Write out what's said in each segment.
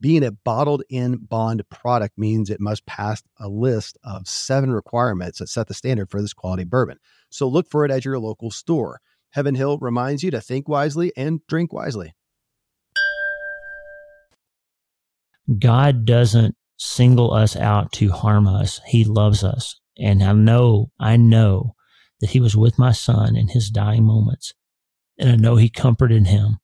Being a bottled in bond product means it must pass a list of seven requirements that set the standard for this quality bourbon. So look for it at your local store. Heaven Hill reminds you to think wisely and drink wisely. God doesn't single us out to harm us. He loves us. And I know, I know that he was with my son in his dying moments. And I know he comforted him.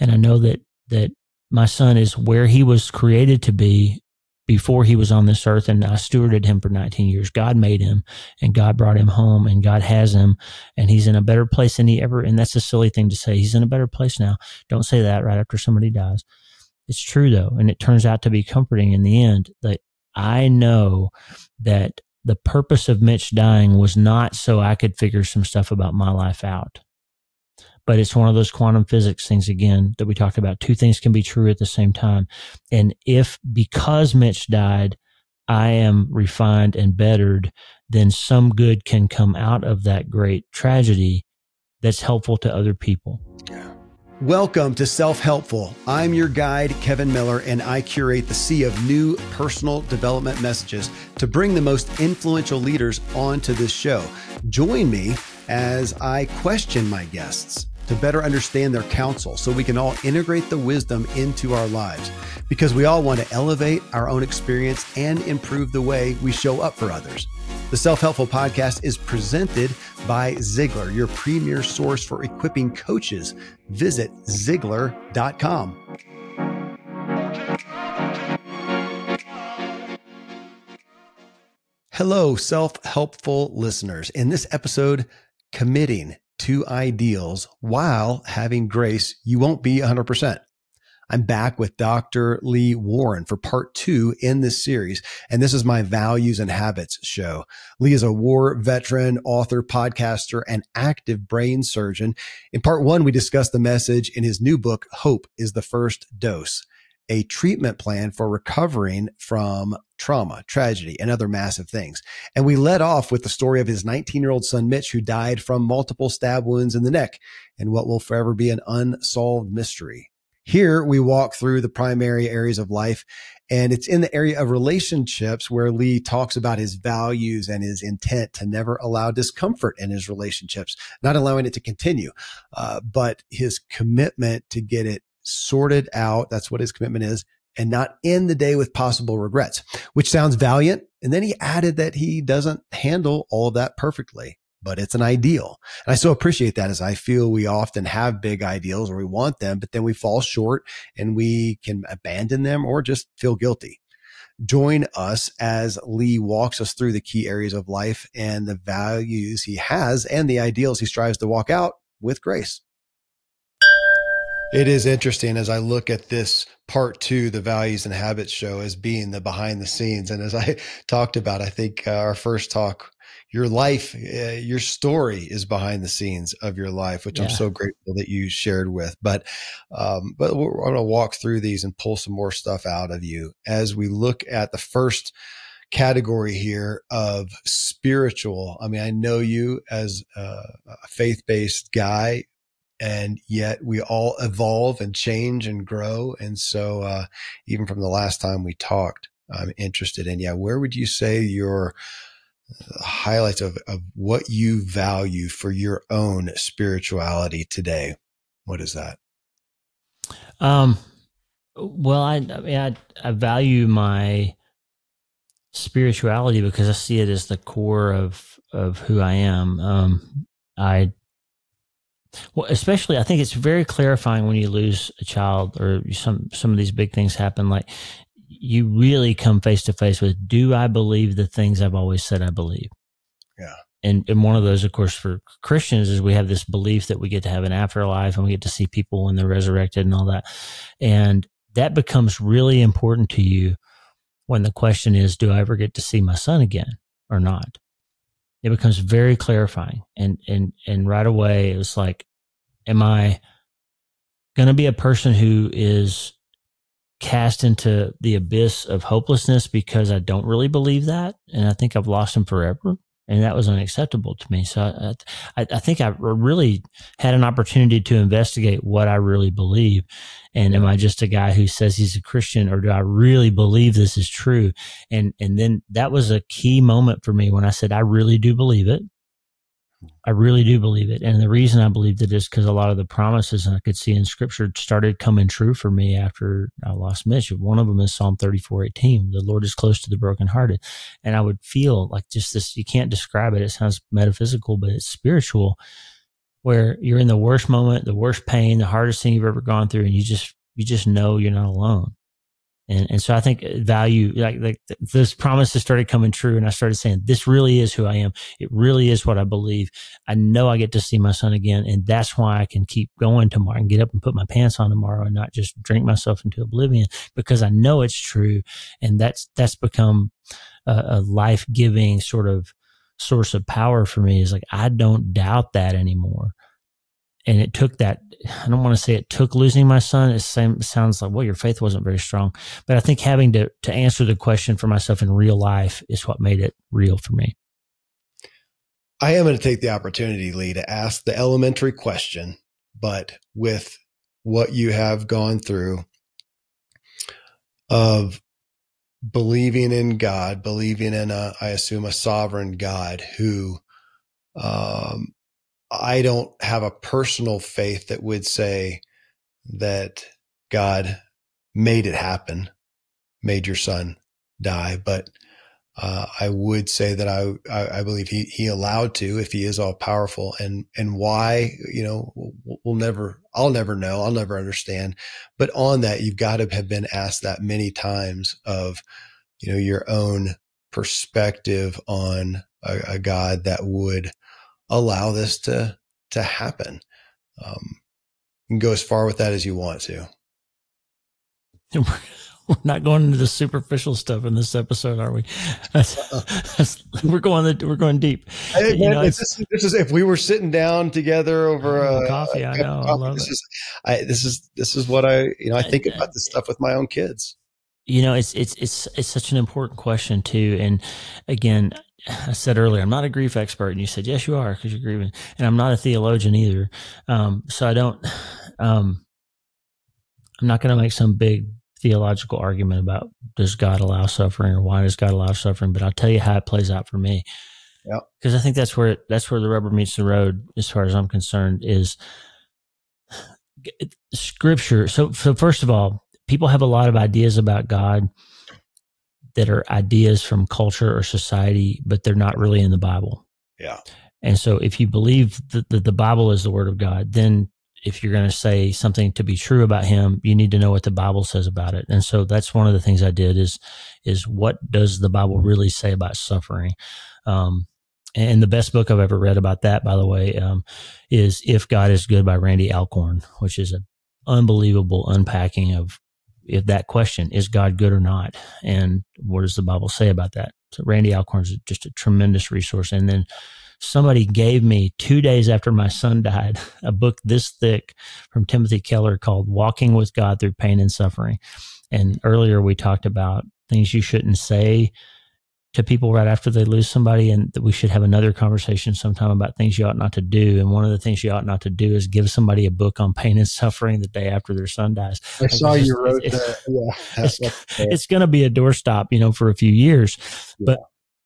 And I know that, that my son is where he was created to be before he was on this earth and I stewarded him for 19 years. God made him and God brought him home and God has him and he's in a better place than he ever, and that's a silly thing to say. He's in a better place now. Don't say that right after somebody dies. It's true though. And it turns out to be comforting in the end that I know that the purpose of Mitch dying was not so I could figure some stuff about my life out but it's one of those quantum physics things again that we talked about. Two things can be true at the same time. And if because Mitch died, I am refined and bettered, then some good can come out of that great tragedy that's helpful to other people. Welcome to Self Helpful. I'm your guide, Kevin Miller, and I curate the sea of new personal development messages to bring the most influential leaders onto this show. Join me as I question my guests to better understand their counsel so we can all integrate the wisdom into our lives because we all want to elevate our own experience and improve the way we show up for others. The Self Helpful Podcast is presented by Ziglar, your premier source for equipping coaches. Visit Ziglar.com. Hello, self helpful listeners. In this episode, committing to ideals while having grace, you won't be 100%. I'm back with Dr. Lee Warren for part two in this series. And this is my values and habits show. Lee is a war veteran, author, podcaster, and active brain surgeon. In part one, we discussed the message in his new book, Hope is the First Dose a treatment plan for recovering from trauma, tragedy, and other massive things. And we led off with the story of his 19 year old son, Mitch, who died from multiple stab wounds in the neck and what will forever be an unsolved mystery. Here we walk through the primary areas of life, and it's in the area of relationships where Lee talks about his values and his intent to never allow discomfort in his relationships, not allowing it to continue, uh, but his commitment to get it sorted out. That's what his commitment is and not end the day with possible regrets, which sounds valiant. And then he added that he doesn't handle all of that perfectly, but it's an ideal. And I so appreciate that as I feel we often have big ideals or we want them, but then we fall short and we can abandon them or just feel guilty. Join us as Lee walks us through the key areas of life and the values he has and the ideals he strives to walk out with grace. It is interesting as I look at this part two, the values and habits show as being the behind the scenes. And as I talked about, I think uh, our first talk, your life, uh, your story is behind the scenes of your life, which yeah. I'm so grateful that you shared with. But, um, but we're going to walk through these and pull some more stuff out of you as we look at the first category here of spiritual. I mean, I know you as a faith based guy and yet we all evolve and change and grow. And so, uh, even from the last time we talked, I'm interested in, yeah, where would you say your uh, highlights of, of what you value for your own spirituality today? What is that? Um, well, I, I mean, I, I value my spirituality because I see it as the core of, of who I am. Um, I Well, especially, I think it's very clarifying when you lose a child or some some of these big things happen. Like you really come face to face with: Do I believe the things I've always said I believe? Yeah. And and one of those, of course, for Christians is we have this belief that we get to have an afterlife and we get to see people when they're resurrected and all that, and that becomes really important to you when the question is, Do I ever get to see my son again or not? It becomes very clarifying, and and and right away it was like am I going to be a person who is cast into the abyss of hopelessness because I don't really believe that? And I think I've lost him forever. And that was unacceptable to me. So I, I, I think I really had an opportunity to investigate what I really believe. And am I just a guy who says he's a Christian or do I really believe this is true? And, and then that was a key moment for me when I said, I really do believe it. I really do believe it. And the reason I believed it is because a lot of the promises I could see in scripture started coming true for me after I lost Mitch. One of them is Psalm 34 18. The Lord is close to the brokenhearted. And I would feel like just this, you can't describe it. It sounds metaphysical, but it's spiritual where you're in the worst moment, the worst pain, the hardest thing you've ever gone through. And you just, you just know you're not alone. And, and so I think uh, value, like, like this promises started coming true. And I started saying, this really is who I am. It really is what I believe. I know I get to see my son again. And that's why I can keep going tomorrow and get up and put my pants on tomorrow and not just drink myself into oblivion because I know it's true. And that's, that's become a, a life giving sort of source of power for me is like, I don't doubt that anymore and it took that I don't want to say it took losing my son. It sounds like well, your faith wasn't very strong, but I think having to to answer the question for myself in real life is what made it real for me. I am going to take the opportunity, Lee, to ask the elementary question, but with what you have gone through of believing in God, believing in a, I assume, a sovereign God who um, I don't have a personal faith that would say that God made it happen, made your son die, but uh, I would say that I, I, I believe he he allowed to if he is all powerful. And and why you know we'll, we'll never I'll never know. I'll never understand. But on that you've got to have been asked that many times of you know your own perspective on a, a God that would allow this to to happen. Um, you can go as far with that as you want to. We're not going into the superficial stuff in this episode, are we? That's, that's, we're going. We're going deep. Hey, man, know, this, is, this, is, if we were sitting down together over a coffee. I know. Coffee, I love this it. Is, I, this is this is what I you know. I think about this stuff with my own kids. You know, it's it's it's it's such an important question too. And again, I said earlier, I'm not a grief expert. And you said, yes, you are because you're grieving. And I'm not a theologian either. Um, so I don't, um, I'm not going to make some big theological argument about does God allow suffering or why does God allow suffering, but I'll tell you how it plays out for me. Yeah. Because I think that's where, that's where the rubber meets the road as far as I'm concerned is scripture. So, so first of all, people have a lot of ideas about God that are ideas from culture or society, but they're not really in the Bible. Yeah. And so if you believe that the, the Bible is the word of God, then if you're going to say something to be true about him, you need to know what the Bible says about it. And so that's one of the things I did is, is what does the Bible really say about suffering? Um, and the best book I've ever read about that, by the way, um, is If God is Good by Randy Alcorn, which is an unbelievable unpacking of if that question is God good or not, and what does the Bible say about that? So Randy Alcorn's just a tremendous resource. And then somebody gave me two days after my son died a book this thick from Timothy Keller called "Walking with God Through Pain and Suffering." And earlier we talked about things you shouldn't say to people right after they lose somebody and that we should have another conversation sometime about things you ought not to do. And one of the things you ought not to do is give somebody a book on pain and suffering the day after their son dies. I like saw you wrote it's, that. Yeah. It's, it's going to be a doorstop, you know, for a few years, yeah. but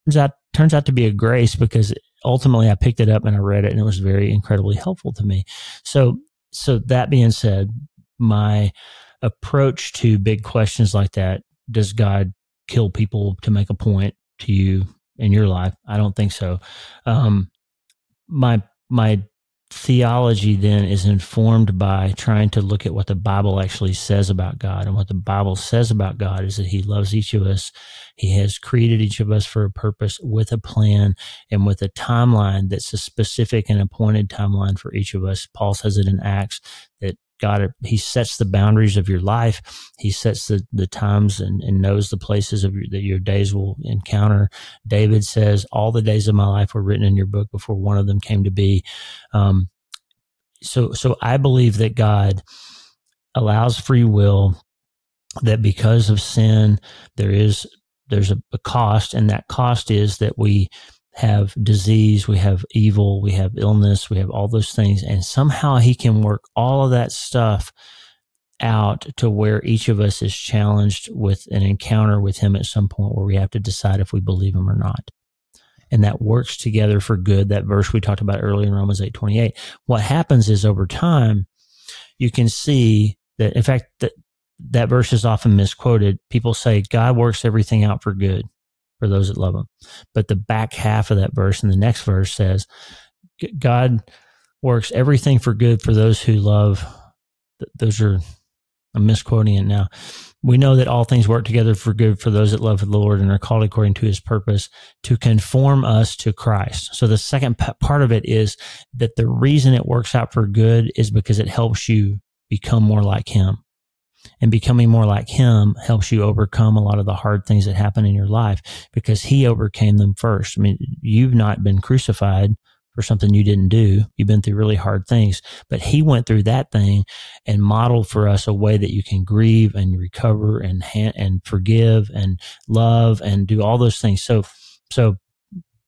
turns out, turns out to be a grace because ultimately I picked it up and I read it and it was very incredibly helpful to me. So, so that being said, my approach to big questions like that, does God kill people to make a point? To you in your life. I don't think so. Um, my my theology then is informed by trying to look at what the Bible actually says about God. And what the Bible says about God is that He loves each of us. He has created each of us for a purpose with a plan and with a timeline that's a specific and appointed timeline for each of us. Paul says it in Acts that God, He sets the boundaries of your life. He sets the, the times and, and knows the places of your, that your days will encounter. David says, All the days of my life were written in your book before one of them came to be. Um, so, so I believe that God allows free will, that because of sin, there is there's a, a cost, and that cost is that we have disease, we have evil, we have illness, we have all those things. And somehow he can work all of that stuff out to where each of us is challenged with an encounter with him at some point where we have to decide if we believe him or not. And that works together for good. That verse we talked about earlier in Romans 8 28. What happens is over time, you can see that, in fact, that, that verse is often misquoted. People say God works everything out for good for those that love him. But the back half of that verse and the next verse says, God works everything for good for those who love. Those are, I'm misquoting it now. We know that all things work together for good for those that love the Lord and are called according to his purpose to conform us to Christ. So the second part of it is that the reason it works out for good is because it helps you become more like him and becoming more like him helps you overcome a lot of the hard things that happen in your life because he overcame them first. I mean, you've not been crucified for something you didn't do. You've been through really hard things, but he went through that thing and modeled for us a way that you can grieve and recover and ha- and forgive and love and do all those things. So, so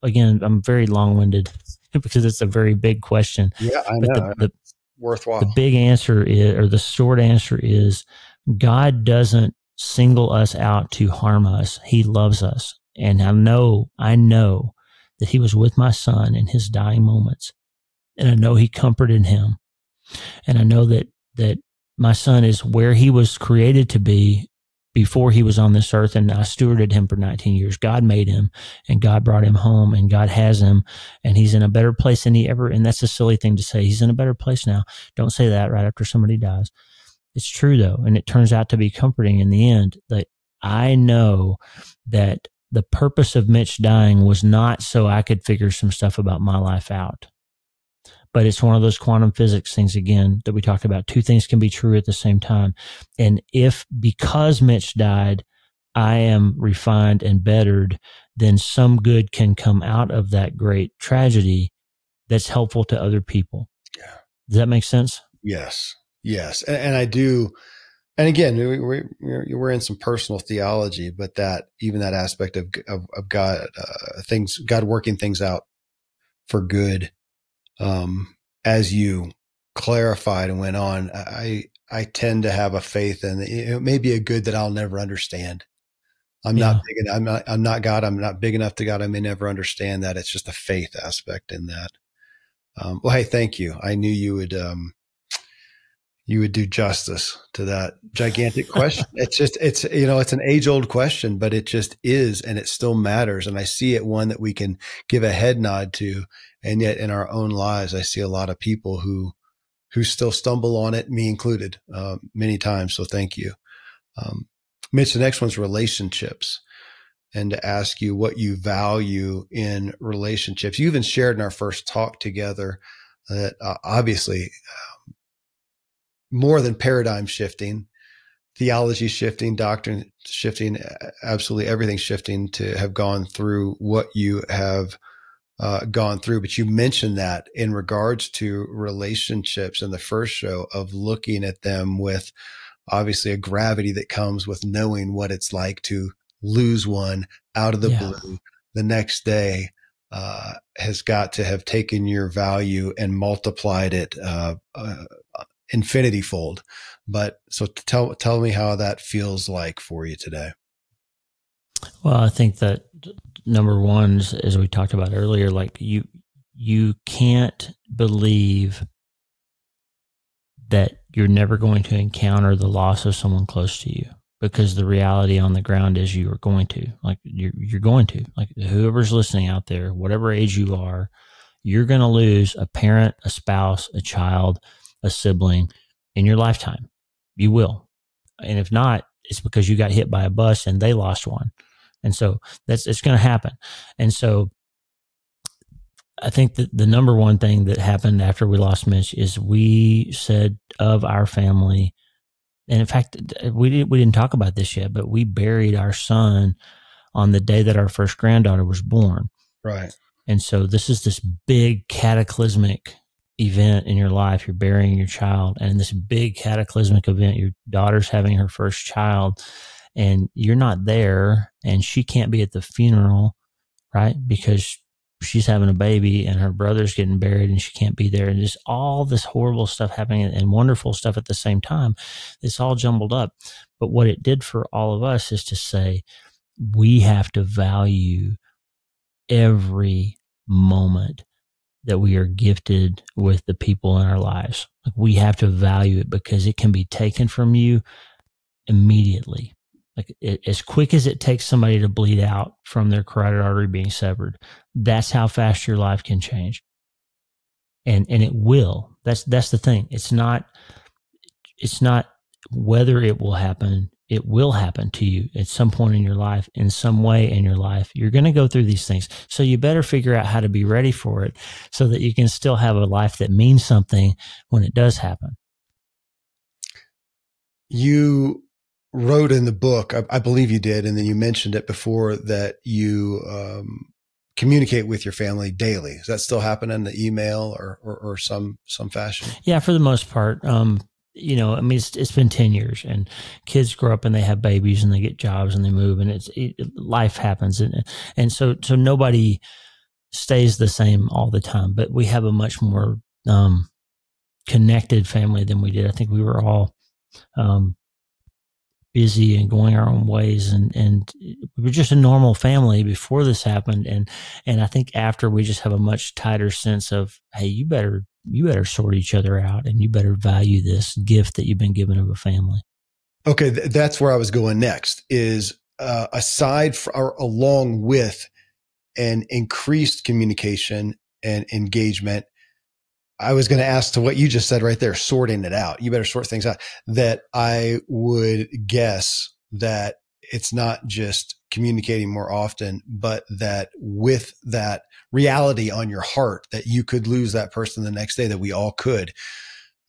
again, I'm very long winded because it's a very big question. Yeah, I know. The, the, worthwhile. The big answer is, or the short answer is, God doesn't single us out to harm us. He loves us. And I know, I know that he was with my son in his dying moments. And I know he comforted him. And I know that, that my son is where he was created to be before he was on this earth and I stewarded him for 19 years. God made him and God brought him home and God has him and he's in a better place than he ever, and that's a silly thing to say. He's in a better place now. Don't say that right after somebody dies. It's true though. And it turns out to be comforting in the end that I know that the purpose of Mitch dying was not so I could figure some stuff about my life out but it's one of those quantum physics things again that we talked about. Two things can be true at the same time. And if because Mitch died, I am refined and bettered, then some good can come out of that great tragedy that's helpful to other people. Yeah. Does that make sense? Yes. Yes. And, and I do. And again, we, we, we're in some personal theology, but that even that aspect of, of, of God, uh, things, God working things out for good um, as you clarified and went on, I I tend to have a faith in it may be a good that I'll never understand. I'm yeah. not big enough. I'm not, I'm not God. I'm not big enough to God. I may never understand that. It's just a faith aspect in that. Um, well, hey, thank you. I knew you would, um, you would do justice to that gigantic question. it's just, it's, you know, it's an age old question, but it just is, and it still matters. And I see it one that we can give a head nod to and yet in our own lives, I see a lot of people who, who still stumble on it, me included, uh, many times. So thank you. Um, Mitch, the next one's relationships and to ask you what you value in relationships. You even shared in our first talk together that uh, obviously um, more than paradigm shifting, theology shifting, doctrine shifting, absolutely everything shifting to have gone through what you have uh, gone through, but you mentioned that in regards to relationships in the first show of looking at them with obviously a gravity that comes with knowing what it's like to lose one out of the yeah. blue the next day uh, has got to have taken your value and multiplied it uh, uh, infinity fold. But so tell tell me how that feels like for you today. Well, I think that number one, as we talked about earlier, like you, you can't believe that you're never going to encounter the loss of someone close to you because the reality on the ground is you are going to like you're, you're going to like whoever's listening out there whatever age you are you're going to lose a parent, a spouse, a child, a sibling in your lifetime. You will. And if not, it's because you got hit by a bus and they lost one. And so that's, it's going to happen. And so I think that the number one thing that happened after we lost Mitch is we said of our family, and in fact, we didn't, we didn't talk about this yet, but we buried our son on the day that our first granddaughter was born. Right. And so this is this big cataclysmic event in your life. You're burying your child, and this big cataclysmic event, your daughter's having her first child, and you're not there, and she can't be at the funeral, right? Because she's having a baby and her brother's getting buried and she can't be there and just all this horrible stuff happening and wonderful stuff at the same time it's all jumbled up but what it did for all of us is to say we have to value every moment that we are gifted with the people in our lives. Like we have to value it because it can be taken from you immediately. Like it, as quick as it takes somebody to bleed out from their carotid artery being severed that's how fast your life can change. And and it will. That's that's the thing. It's not it's not whether it will happen it will happen to you at some point in your life in some way in your life you're going to go through these things so you better figure out how to be ready for it so that you can still have a life that means something when it does happen you wrote in the book, I, I, believe you did, and then you mentioned it before that you um, communicate with your family daily. Does that still happen in the email or, or, or some some fashion? Yeah, for the most part. Um, you know, I mean, it's, it's been 10 years and kids grow up and they have babies and they get jobs and they move and it's it, life happens. And, and so, so nobody stays the same all the time, but we have a much more, um, connected family than we did. I think we were all, um, busy and going our own ways and and we were just a normal family before this happened and and I think after we just have a much tighter sense of hey you better you better sort each other out and you better value this gift that you've been given of a family. Okay, th- that's where I was going next is uh, aside or along with an increased communication and engagement I was going to ask to what you just said right there, sorting it out. You better sort things out. That I would guess that it's not just communicating more often, but that with that reality on your heart that you could lose that person the next day, that we all could,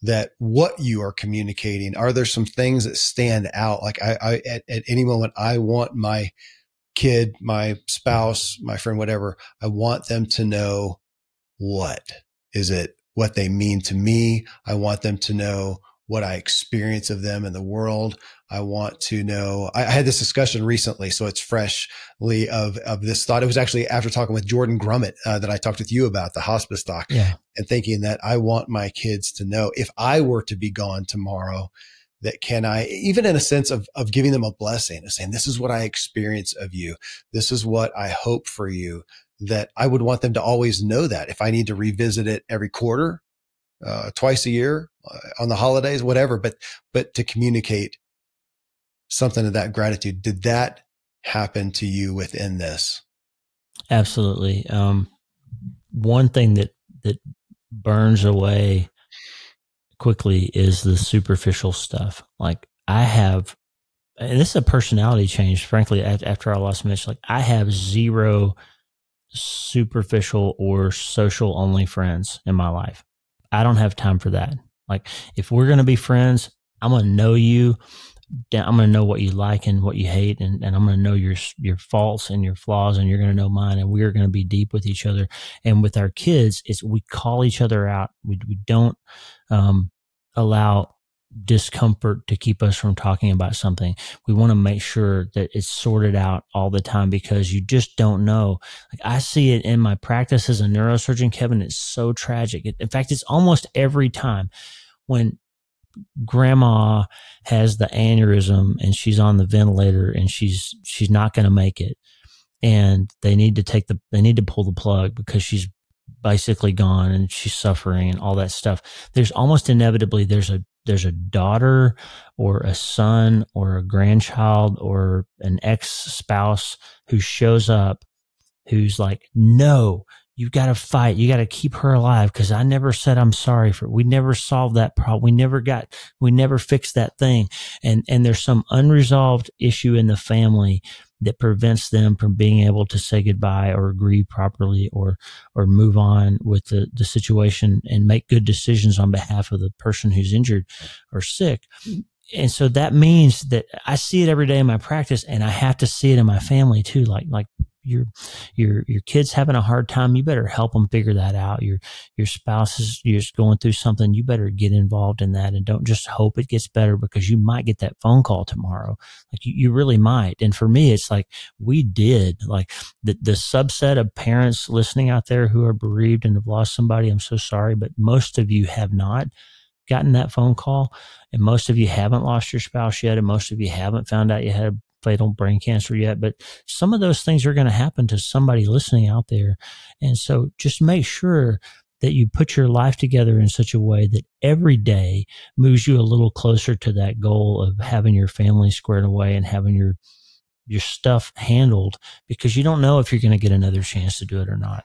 that what you are communicating, are there some things that stand out? Like I, I at, at any moment, I want my kid, my spouse, my friend, whatever, I want them to know what is it what they mean to me. I want them to know what I experience of them in the world. I want to know. I, I, had this discussion recently, so it's freshly of of this thought. It was actually after talking with Jordan Grumet uh, that I talked with you about the hospice doc, yeah. and thinking that I want my kids to know if I were to be gone tomorrow, that can I, even in a sense of of giving them a blessing, of saying this is what I experience of you, this is what I hope for you that I would want them to always know that if I need to revisit it every quarter, uh, twice a year uh, on the holidays, whatever, but, but to communicate something of that gratitude. Did that happen to you within this? Absolutely. Um, one thing that, that burns away quickly is the superficial stuff. Like I have, and this is a personality change, frankly, after I lost Mitch, like I have zero superficial or social only friends in my life. I don't have time for that. Like, if we're going to be friends, I'm going to know you. I'm going to know what you like and what you hate, and, and I'm going to know your your faults and your flaws, and you're going to know mine, and we're going to be deep with each other. And with our kids, it's we call each other out. We we don't um, allow discomfort to keep us from talking about something. We want to make sure that it's sorted out all the time because you just don't know. Like I see it in my practice as a neurosurgeon, Kevin. It's so tragic. In fact, it's almost every time when grandma has the aneurysm and she's on the ventilator and she's she's not going to make it and they need to take the they need to pull the plug because she's basically gone and she's suffering and all that stuff there's almost inevitably there's a there's a daughter or a son or a grandchild or an ex spouse who shows up who's like, no, you got to fight. You got to keep her alive because I never said I'm sorry for. It. We never solved that problem. We never got. We never fixed that thing. And and there's some unresolved issue in the family that prevents them from being able to say goodbye or agree properly or or move on with the the situation and make good decisions on behalf of the person who's injured or sick and so that means that I see it every day in my practice and I have to see it in my family too. Like, like your, your, your kids having a hard time. You better help them figure that out. Your, your spouse is just going through something. You better get involved in that and don't just hope it gets better because you might get that phone call tomorrow. Like you, you really might. And for me, it's like we did like the, the subset of parents listening out there who are bereaved and have lost somebody. I'm so sorry, but most of you have not gotten that phone call, and most of you haven't lost your spouse yet, and most of you haven't found out you had fatal brain cancer yet, but some of those things are going to happen to somebody listening out there. And so just make sure that you put your life together in such a way that every day moves you a little closer to that goal of having your family squared away and having your your stuff handled because you don't know if you're going to get another chance to do it or not.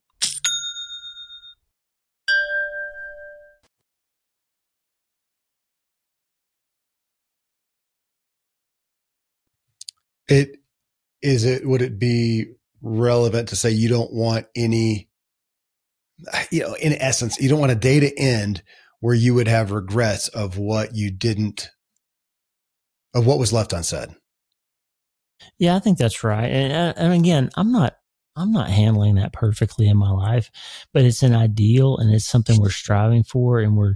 It is it would it be relevant to say you don't want any you know in essence you don't want a day to end where you would have regrets of what you didn't of what was left unsaid? Yeah i think that's right. And, uh, and again i'm not I'm not handling that perfectly in my life, but it's an ideal and it's something we're striving for. And we're,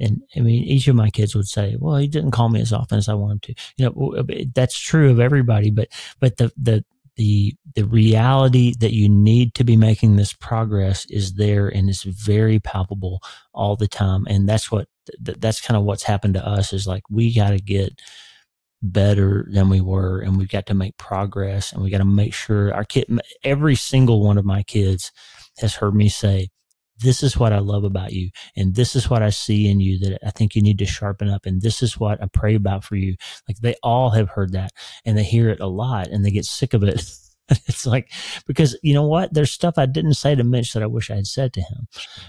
and I mean, each of my kids would say, well, he didn't call me as often as I want him to, you know, that's true of everybody, but, but the, the, the, the reality that you need to be making this progress is there and it's very palpable all the time. And that's what, that's kind of what's happened to us is like, we got to get, better than we were and we've got to make progress and we got to make sure our kid every single one of my kids has heard me say this is what I love about you. And this is what I see in you that I think you need to sharpen up. And this is what I pray about for you. Like they all have heard that and they hear it a lot and they get sick of it. it's like, because you know what? There's stuff I didn't say to Mitch that I wish I had said to him.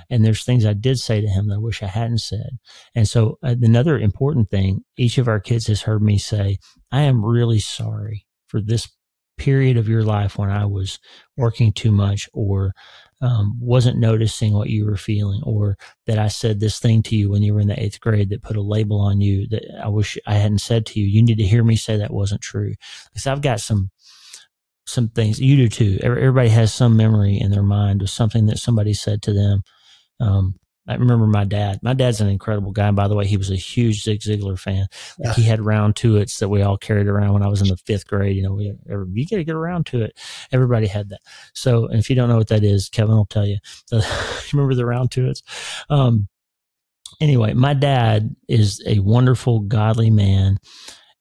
And there's things I did say to him that I wish I hadn't said. And so uh, another important thing, each of our kids has heard me say, I am really sorry for this period of your life when I was working too much or um, wasn't noticing what you were feeling, or that I said this thing to you when you were in the eighth grade that put a label on you that I wish I hadn't said to you. You need to hear me say that wasn't true. Because I've got some some things you do too. Everybody has some memory in their mind of something that somebody said to them. Um, I remember my dad. My dad's an incredible guy. By the way, he was a huge Zig Ziglar fan. Like he had round to it's that we all carried around when I was in the fifth grade. You know, we you got to get around to it. Everybody had that. So, and if you don't know what that is, Kevin will tell you. Remember the round to it's. Um, anyway, my dad is a wonderful, godly man.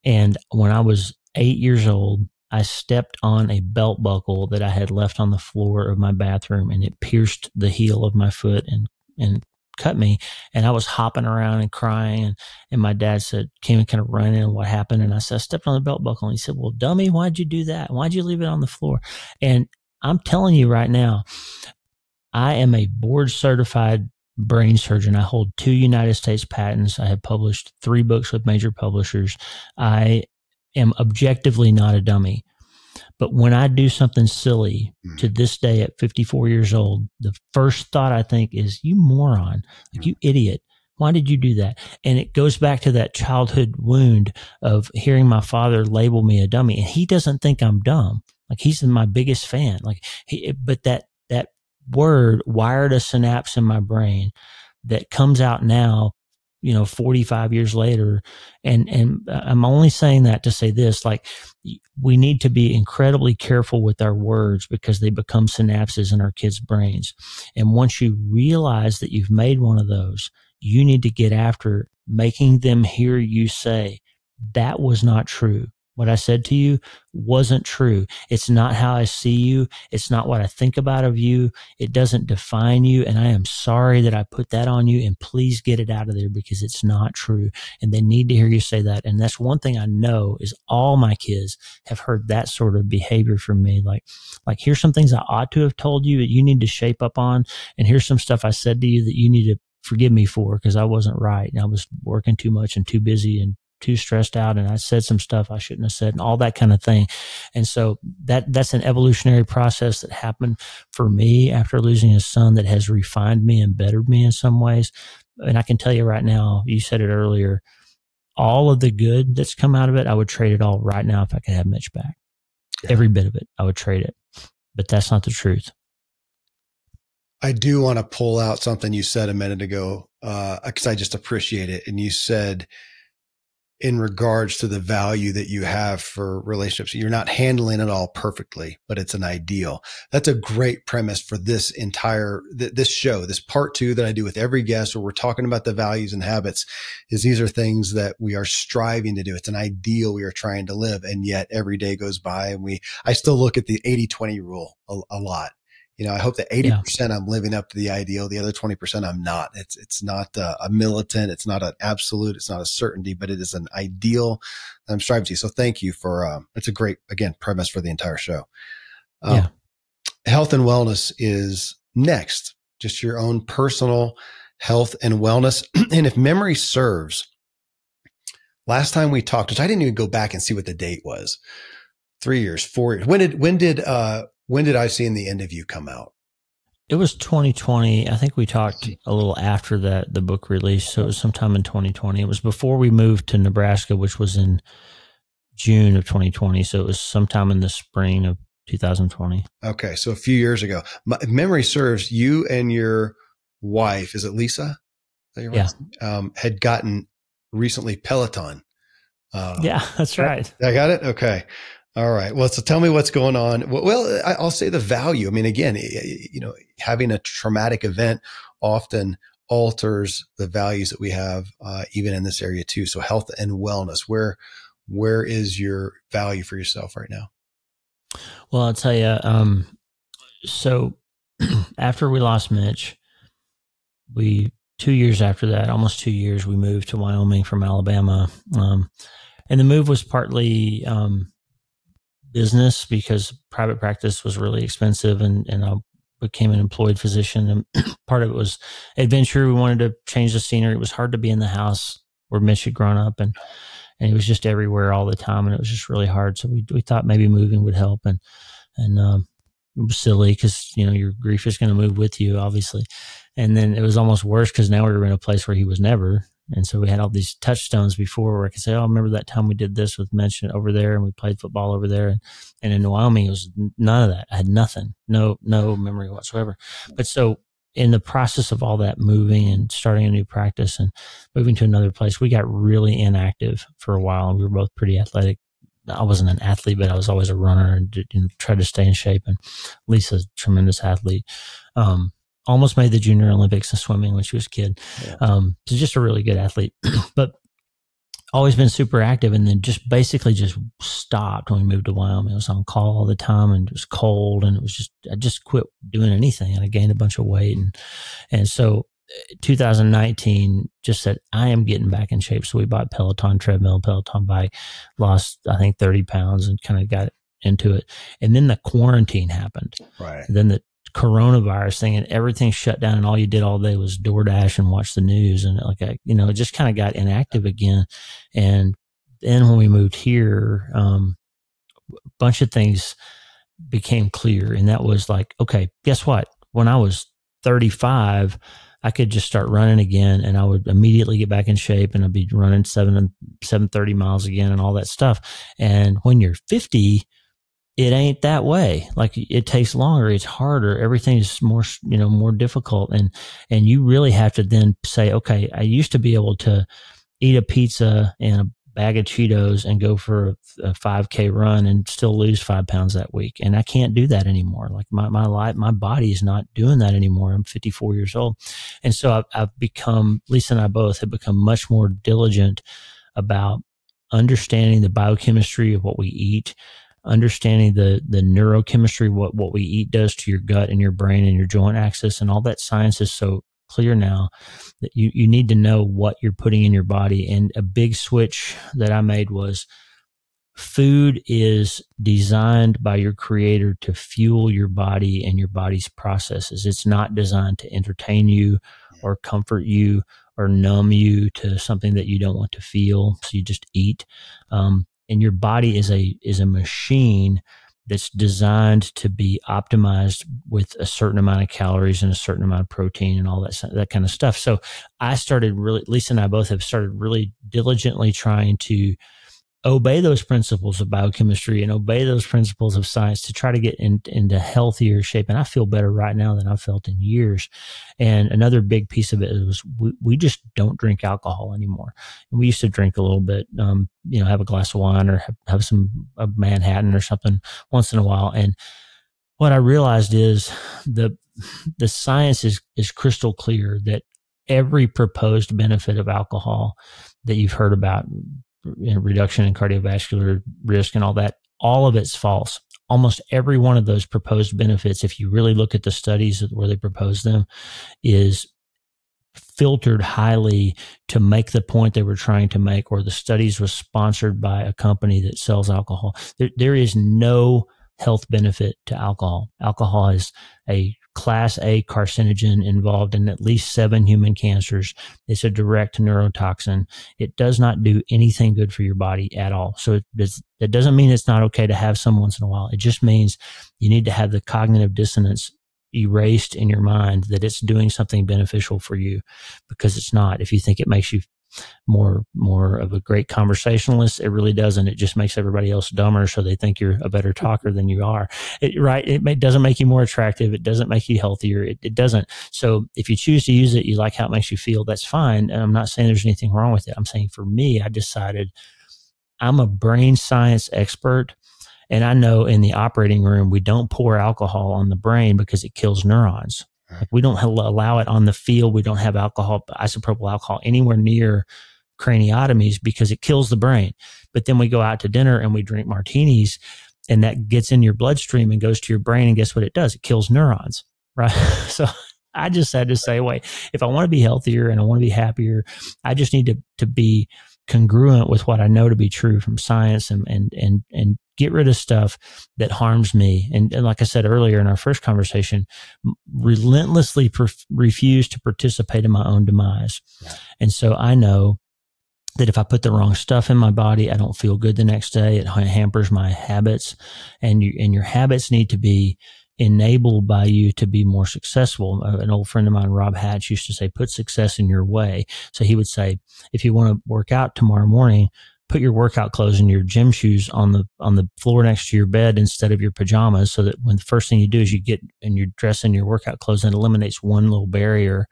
And when I was eight years old, I stepped on a belt buckle that I had left on the floor of my bathroom and it pierced the heel of my foot and and cut me. And I was hopping around and crying and, and my dad said came and kind of running and what happened? And I said I stepped on the belt buckle. And he said well dummy why'd you do that? Why'd you leave it on the floor? And I'm telling you right now I am a board certified brain surgeon. I hold two United States patents. I have published three books with major publishers. I am objectively not a dummy but when I do something silly mm. to this day at 54 years old, the first thought I think is, you moron, like mm. you idiot. Why did you do that? And it goes back to that childhood wound of hearing my father label me a dummy. And he doesn't think I'm dumb. Like he's my biggest fan. Like he, but that, that word wired a synapse in my brain that comes out now you know 45 years later. And and uh, i'm only saying that to say this like we need to be incredibly careful with our words because they become synapses in our kids brains. And once you realize that you've made one of those you need to get after making them hear you say that was not true what I said to you wasn't true. It's not how I see you. It's not what I think about of you. It doesn't define you. And I am sorry that I put that on you. And please get it out of there because it's not true. And they need to hear you say that. And that's one thing I know is all my kids have heard that sort of behavior from me. Like, like here's some things I ought to have told you that you need to shape up on. And here's some stuff I said to you that you need to forgive me for because I wasn't right. And I was working too much and too busy and too stressed out and I said some stuff I shouldn't have said and all that kind of thing. And so that that's an evolutionary process that happened for me after losing a son that has refined me and bettered me in some ways. And I can tell you right now, you said it earlier, all of the good that's come out of it, I would trade it all right now if I could have Mitch back. Yeah. Every bit of it, I would trade it. But that's not the truth. I do want to pull out something you said a minute ago uh because uh, I just appreciate it. And you said in regards to the value that you have for relationships. You're not handling it all perfectly, but it's an ideal. That's a great premise for this entire, th- this show, this part two that I do with every guest where we're talking about the values and habits is these are things that we are striving to do. It's an ideal we are trying to live. And yet every day goes by and we, I still look at the 80 20 rule a, a lot you know, I hope that 80% yeah. I'm living up to the ideal. The other 20% I'm not. It's, it's not a, a, militant. It's not an absolute. It's not a certainty, but it is an ideal I'm striving to. So thank you for, um, it's a great, again, premise for the entire show. Um, yeah. Health and wellness is next, just your own personal health and wellness. and if memory serves, last time we talked, which I didn't even go back and see what the date was, three years, four years. When did, when did, uh, when did I see in the end of you come out? It was 2020. I think we talked a little after that the book release, so it was sometime in 2020. It was before we moved to Nebraska, which was in June of 2020. So it was sometime in the spring of 2020. Okay, so a few years ago. My memory serves, you and your wife, is it Lisa? yeah. Um, had gotten recently Peloton. Uh, yeah, that's right. I got it. Okay. All right. Well, so tell me what's going on. Well, I'll say the value. I mean, again, you know, having a traumatic event often alters the values that we have, uh, even in this area too. So health and wellness, where, where is your value for yourself right now? Well, I'll tell you, um, so after we lost Mitch, we two years after that, almost two years, we moved to Wyoming from Alabama. Um, and the move was partly um, business because private practice was really expensive and, and I became an employed physician. And part of it was adventure. We wanted to change the scenery. It was hard to be in the house where Mitch had grown up and, and he was just everywhere all the time. And it was just really hard. So we, we thought maybe moving would help. And, and, um, silly because, you know, your grief is going to move with you, obviously. And then it was almost worse because now we were in a place where he was never. And so we had all these touchstones before where I could say, Oh, I remember that time we did this with mention over there and we played football over there. And, in Wyoming, it was none of that. I had nothing, no, no memory whatsoever. But so in the process of all that moving and starting a new practice and moving to another place, we got really inactive for a while and we were both pretty athletic. I wasn't an athlete, but I was always a runner and you know, tried to stay in shape. And Lisa's a tremendous athlete. Um, almost made the junior Olympics in swimming when she was a kid. Yeah. Um, so just a really good athlete, but always been super active and then just basically just stopped when we moved to Wyoming. I was on call all the time and it was cold and it was just, I just quit doing anything and I gained a bunch of weight. And, and so uh, 2019 just said, I am getting back in shape. So we bought Peloton treadmill, Peloton bike, lost, I think 30 pounds and kind of got into it. And then the quarantine happened. Right. And then the coronavirus thing and everything shut down and all you did all day was DoorDash and watch the news and like I, you know, it just kind of got inactive again. And then when we moved here, um, a bunch of things became clear and that was like, okay, guess what? When I was 35, I could just start running again and I would immediately get back in shape and I'd be running seven and seven thirty miles again and all that stuff. And when you're 50, it ain't that way. Like it takes longer. It's harder. everything's more, you know, more difficult. And, and you really have to then say, okay, I used to be able to eat a pizza and a bag of Cheetos and go for a, 5k run and still lose five pounds that week. And I can't do that anymore. Like my, my life, my body is not doing that anymore. I'm 54 years old. And so I've, I've become, Lisa and I both have become much more diligent about understanding the biochemistry of what we eat, understanding the the neurochemistry, what what we eat does to your gut and your brain and your joint axis, and all that science is so clear now that you you need to know what you're putting in your body. And a big switch that I made was food is designed by your creator to fuel your body and your body's processes. It's not designed to entertain you or comfort you or numb you to something that you don't want to feel. So you just eat. Um, and your body is a is a machine that's designed to be optimized with a certain amount of calories and a certain amount of protein and all that that kind of stuff. So I started really Lisa and I both have started really diligently trying to obey those principles of biochemistry and obey those principles of science to try to get in, into healthier shape. And I feel better right now than I've felt in years. And another big piece of it was we, we just don't drink alcohol anymore. And we used to drink a little bit, um, you know, have a glass of wine or have, have some a Manhattan or something once in a while. And what I realized is the the science is is crystal clear that every proposed benefit of alcohol that you've heard about you know, reduction in cardiovascular risk and all that, all of it's false. Almost every one of those proposed benefits, if you really look at the studies where they propose them, is filtered highly to make the point they were trying to make, or the studies was sponsored by a company that sells alcohol. There, there is no health benefit to alcohol. Alcohol is a class A carcinogen involved in at least seven human cancers. It's a direct neurotoxin. It does not do anything good for your body at all. So it, does, it doesn't mean it's not okay to have some once in a while. It just means you need to have the cognitive dissonance erased in your mind that it's doing something beneficial for you because it's not. If you think it makes you more more of a great conversationalist. It really doesn't. It just makes everybody else dumber, so they think you're a better talker than you are. It, right? It may, doesn't make you more attractive. It doesn't make you healthier. It, it doesn't. So if you choose to use it, you like how it makes you feel. That's fine. And I'm not saying there's anything wrong with it. I'm saying for me, I decided I'm a brain science expert. And I know in the operating room, we don't pour alcohol on the brain because it kills neurons. We don't allow it on the field. We don't have alcohol, isopropyl alcohol anywhere near craniotomies because it kills the brain. But then we go out to dinner and we drink martinis and that gets in your bloodstream and goes to your brain. And guess what it does? It kills neurons, right? so I just had to say, wait, if I want to be healthier and I want to be happier, I just need to, to be congruent with what I know to be true from science and, and, and, and get rid of stuff that harms me. And, and like I said earlier in our first conversation, relentlessly refuse to participate in my own demise. Yeah. And so I know that if I put the wrong stuff in my body, I don't feel good the next day. It hampers my habits and you, and your habits need to be enabled by you to be more successful. Uh, an old friend of mine, Rob Hatch, used to say, put success in your way. So he would say, if you want to work out tomorrow morning, put your workout clothes and your gym shoes on the on the floor next to your bed instead of your pajamas so that when the first thing you do is you get and you dress in your workout clothes and eliminates one little barrier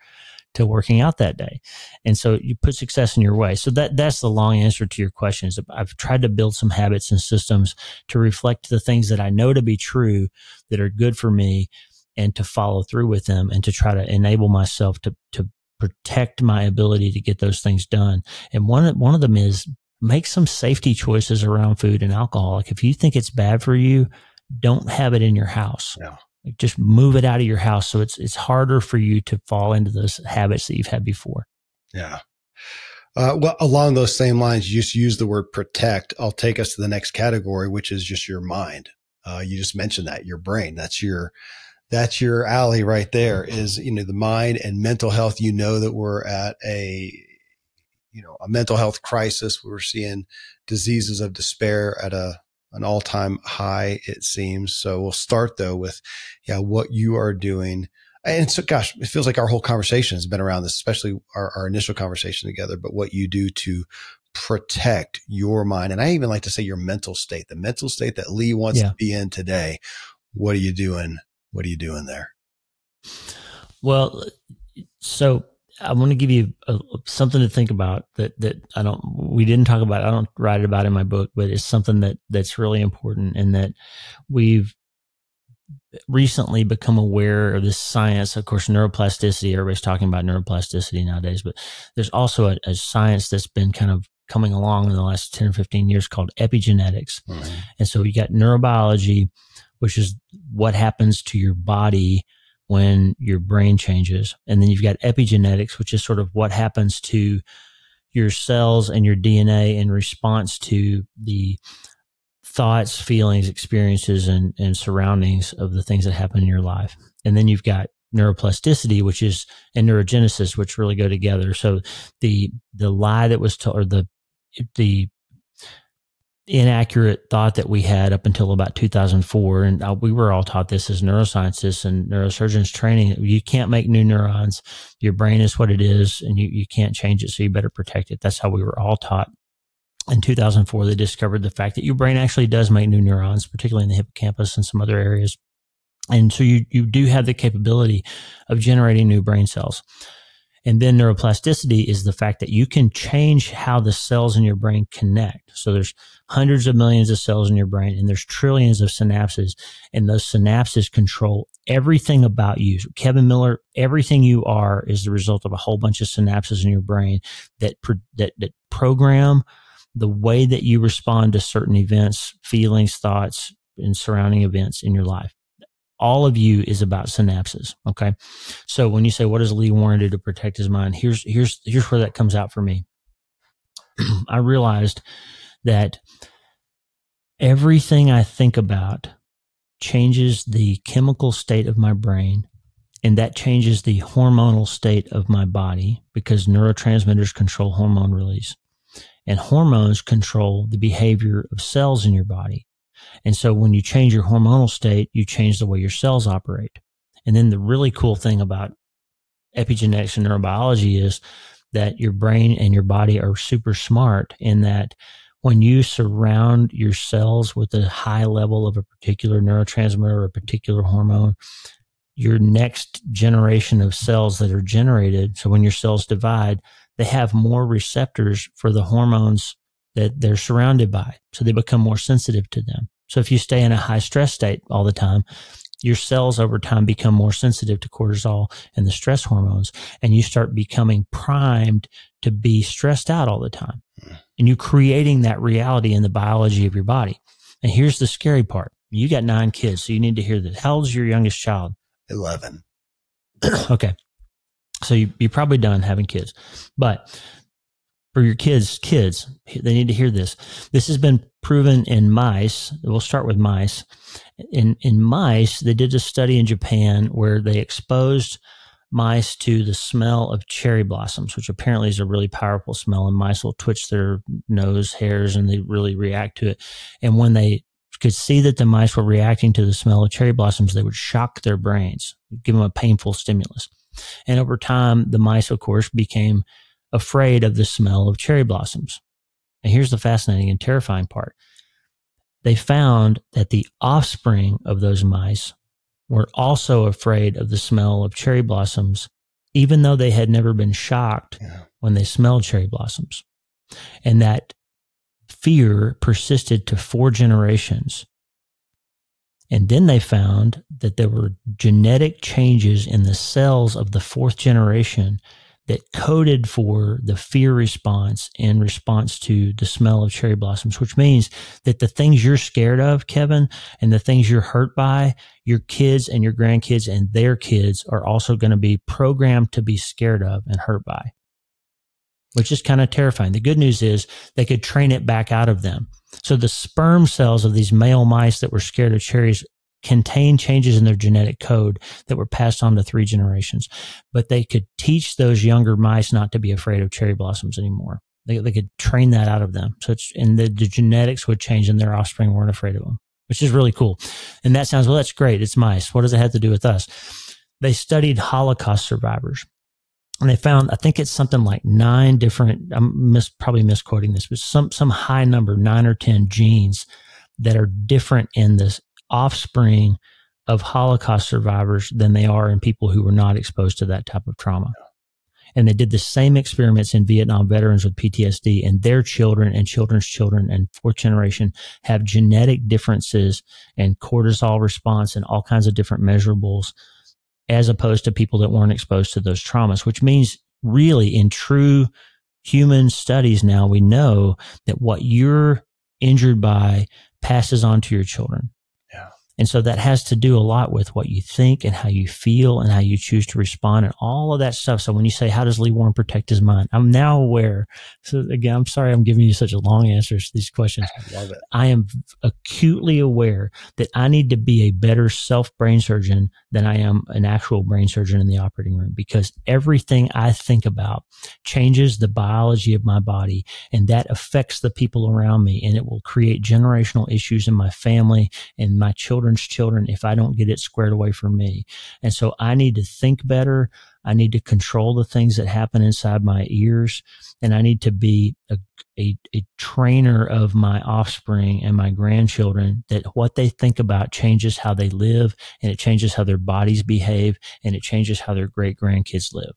to working out that day. And so you put success in your way. So that that's the long answer to your questions. I've tried to build some habits and systems to reflect the things that I know to be true that are good for me and to follow through with them and to try to enable myself to to protect my ability to get those things done. And one of, one of them is make some safety choices around food and alcohol. Like if you think it's bad for you, don't have it in your house. Yeah. Like just move it out of your house so it's it's harder for you to fall into those habits that you've had before. Yeah. Uh, well, along those same lines, you just use the word protect. I'll take us to the next category, which is just your mind. Uh, you just mentioned that your brain. That's your that's your alley right there. Is you know the mind and mental health. You know that we're at a you know a mental health crisis. We're seeing diseases of despair at a an all time high, it seems. So we'll start though with, yeah, what you are doing. And so, gosh, it feels like our whole conversation has been around this, especially our, our initial conversation together, but what you do to protect your mind. And I even like to say your mental state, the mental state that Lee wants yeah. to be in today. What are you doing? What are you doing there? Well, so I want to give you a, something to think about that that I don't we didn't talk about. I don't write it about in my book, but it's something that that's really important and that we've recently become aware of this science. Of course, neuroplasticity. Everybody's talking about neuroplasticity nowadays, but there's also a, a science that's been kind of coming along in the last 10 or 15 years called epigenetics. Mm-hmm. And so you got neurobiology, which is what happens to your body when your brain changes. And then you've got epigenetics, which is sort of what happens to your cells and your DNA in response to the thoughts, feelings, experiences, and, and surroundings of the things that happen in your life. And then you've got neuroplasticity, which is and neurogenesis, which really go together. So the the lie that was told, or the the inaccurate thought that we had up until about 2004 and uh, we were all taught this as neuroscientists and neurosurgeons training you can't make new neurons. Your brain is what it is and you, you can't change it so you better protect it. That's how we were all taught. In 2004 they discovered the fact that your brain actually does make new neurons particularly in the hippocampus and some other areas. And so you, you do have the capability of generating new brain cells and then neuroplasticity is the fact that you can change how the cells in your brain connect. So there's hundreds of millions of cells in your brain and there's trillions of synapses and those synapses control everything about you. Kevin Miller, everything you are is the result of a whole bunch of synapses in your brain that, that, that program the way that you respond to certain events, feelings, thoughts, and surrounding events in your life all of you is about synapses. Okay. So when you say, what does Lee Warren do to protect his mind? Here's, here's, here's where that comes out for me. I realized that everything I think about changes the chemical state of my brain and that changes the hormonal state of my body because neurotransmitters control hormone release and hormones control the behavior of cells in your body. And so when you change your hormonal state, you change the way your cells operate. And then the really cool thing about epigenetics and neurobiology is that your brain and your body are super smart in that when you surround your cells with a high level of a particular neurotransmitter or a particular hormone, your next generation of cells that are generated. So when your cells divide, they have more receptors for the hormones that they're surrounded by. So they become more sensitive to them. So if you stay in a high stress state all the time, your cells over time become more sensitive to cortisol and the stress hormones, and you start becoming primed to be stressed out all the time. And you're creating that reality in the biology of your body. And here's the scary part. You got nine kids, so you need to hear this. How old is your youngest child? 11. okay. So you, you're probably done having kids, but for your kids, kids, they need to hear this. This has been proven in mice. We'll start with mice. In, in mice, they did a study in Japan where they exposed mice to the smell of cherry blossoms, which apparently is a really powerful smell, and mice will twitch their nose hairs and they really react to it. And when they could see that the mice were reacting to the smell of cherry blossoms, they would shock their brains, give them a painful stimulus. And over time, the mice, of course, became afraid of the smell of cherry blossoms. And here's the fascinating and terrifying part. They found that the offspring of those mice were also afraid of the smell of cherry blossoms, even though they had never been shocked yeah. when they smelled cherry blossoms. And that fear persisted to four generations. And then they found that there were genetic changes in the cells of the fourth generation that coded for the fear response in response to the smell of cherry blossoms, which means that the things you're scared of, Kevin, and the things you're hurt by, your kids and your grandkids and their kids are also going to be programmed to be scared of and hurt by, which is kind of terrifying. The good news is they could train it back out of them. So the sperm cells of these male mice that were scared of cherries contain changes in their genetic code that were passed on to three generations, but they could teach those younger mice not to be afraid of cherry blossoms anymore. They, they could train that out of them. So and the, the genetics would change and their offspring weren't afraid of them, which is really cool. And that sounds, well, that's great. It's mice. What does it have to do with us? They studied Holocaust survivors and they found I think it's something like nine different. I'm mis, probably misquoting this, but some some high number, nine or ten genes that are different in this offspring of Holocaust survivors than they are in people who were not exposed to that type of trauma. And they did the same experiments in Vietnam veterans with PTSD, and their children and children's children and fourth generation have genetic differences and cortisol response and all kinds of different measurables as opposed to people that weren't exposed to those traumas, which means really in true human studies now, we know that what you're injured by passes on to your children. And so that has to do a lot with what you think and how you feel and how you choose to respond and all of that stuff. So when you say, how does Lee Warren protect his mind? I'm now aware. So again, I'm sorry I'm giving you such a long answer to these questions. I love it. I am acutely aware that I need to be a better self brain surgeon than I am an actual brain surgeon in the operating room because everything I think about changes the biology of my body and that affects the people around me and it will create generational issues in my family and my children children's children if I don't get it squared away for me. And so I need to think better. I need to control the things that happen inside my ears. And I need to be a, a, a trainer of my offspring and my grandchildren that what they think about changes how they live and it changes how their bodies behave and it changes how their great grandkids live.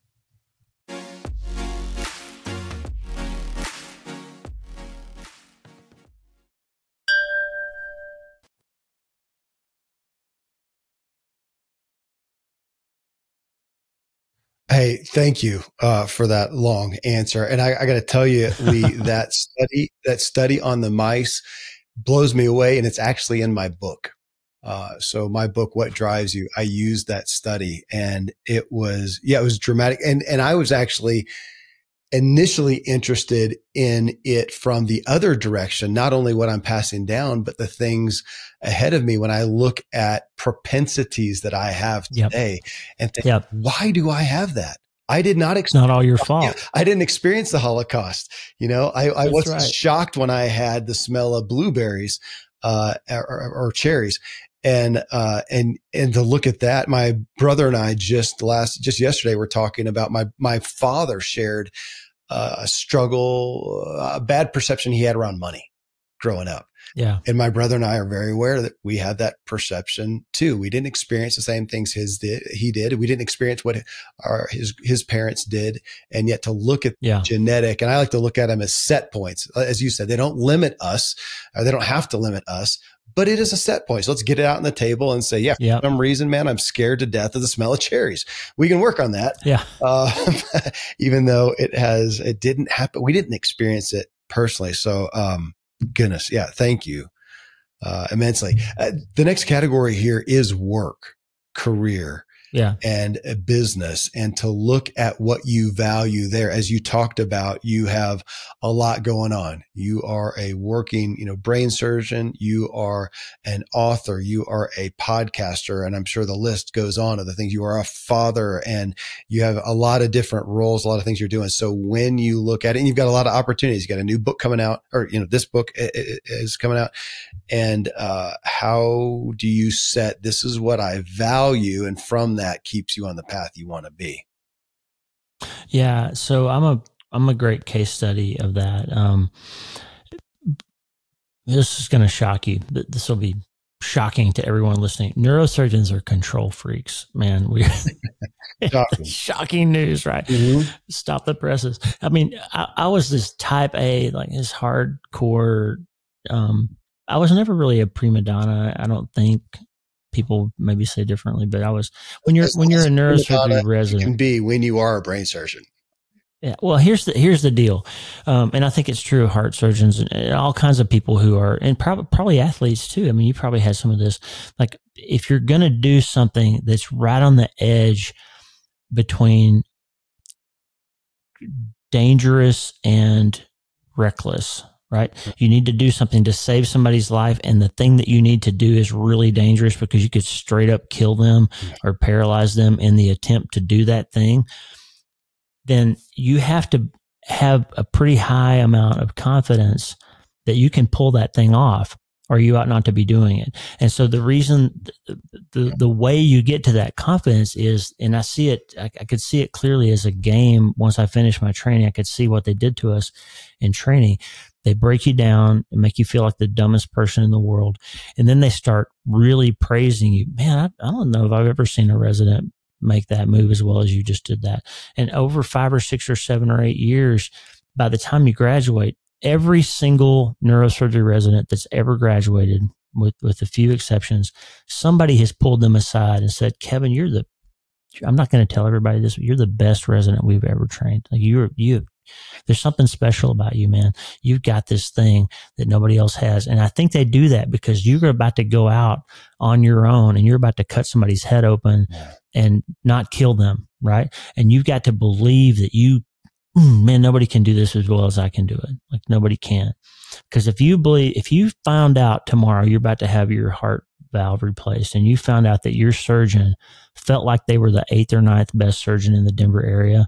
Hey, thank you uh, for that long answer. And I, I got to tell you, Lee, that study, that study on the mice blows me away, and it's actually in my book. Uh, so my book, What Drives You, I used that study, and it was yeah, it was dramatic. And and I was actually initially interested in it from the other direction, not only what I'm passing down, but the things ahead of me when I look at propensities that I have today yep. and think, yep. why do I have that? I did not. Ex- not all your fault. I didn't experience the Holocaust. You know, I, I was right. shocked when I had the smell of blueberries uh, or, or, cherries, and uh, and and to look at that, my brother and I just last just yesterday were talking about my my father shared uh, a struggle, a bad perception he had around money growing up. Yeah. And my brother and I are very aware that we have that perception too. We didn't experience the same things his did, he did. We didn't experience what our, his, his parents did. And yet to look at yeah. genetic, and I like to look at them as set points. As you said, they don't limit us or they don't have to limit us, but it is a set point. So let's get it out on the table and say, yeah, yep. for some reason, man, I'm scared to death of the smell of cherries. We can work on that. Yeah. Uh, even though it has, it didn't happen. We didn't experience it personally. So, um, goodness. Yeah. Thank you, uh, immensely. Uh, the next category here is work, career. Yeah. and a business and to look at what you value there. As you talked about, you have a lot going on. You are a working, you know, brain surgeon. You are an author. You are a podcaster. And I'm sure the list goes on of the things you are a father and you have a lot of different roles, a lot of things you're doing. So when you look at it, and you've got a lot of opportunities, you got a new book coming out or, you know, this book is coming out and, uh, how do you set, this is what I value. And from that keeps you on the path you want to be. Yeah. So I'm a, I'm a great case study of that. Um, this is going to shock you. This will be shocking to everyone listening. Neurosurgeons are control freaks, man. We shocking. shocking. news, right? Mm-hmm. Stop the presses. I mean, I, I, was this type A, like this hardcore. Um, I was never really a prima donna. I don't think people maybe say differently, but I was when you're when you're a neurosurgery resident. You can be when you are a brain surgeon. Yeah. Well, here's the here's the deal, um, and I think it's true of heart surgeons and, and all kinds of people who are, and probably probably athletes too. I mean, you probably had some of this. Like, if you're going to do something that's right on the edge between dangerous and reckless, right? You need to do something to save somebody's life. And the thing that you need to do is really dangerous because you could straight up kill them or paralyze them in the attempt to do that thing. Then you have to have a pretty high amount of confidence that you can pull that thing off or you ought not to be doing it. And so the reason, the, the, the way you get to that confidence is, and I see it, I, I, could see it clearly as a game. Once I finished my training, I could see what they did to us in training. They break you down and make you feel like the dumbest person in the world. And then they start really praising you. Man, I, I don't know if I've ever seen a resident make that move as well as you just did that. And over five or six or seven or eight years, by the time you graduate, every single neurosurgery resident that's ever graduated, with, with a few exceptions, somebody has pulled them aside and said, Kevin, you're the, I'm not going to tell everybody this, but you're the best resident we've ever trained. Like you're, you there's something special about you, man. You've got this thing that nobody else has. And I think they do that because you're about to go out on your own and you're about to cut somebody's head open and not kill them. Right. And you've got to believe that you, mm, man, nobody can do this as well as I can do it. Like nobody can. Because if you believe, if you found out tomorrow you're about to have your heart valve replaced and you found out that your surgeon felt like they were the eighth or ninth best surgeon in the Denver area,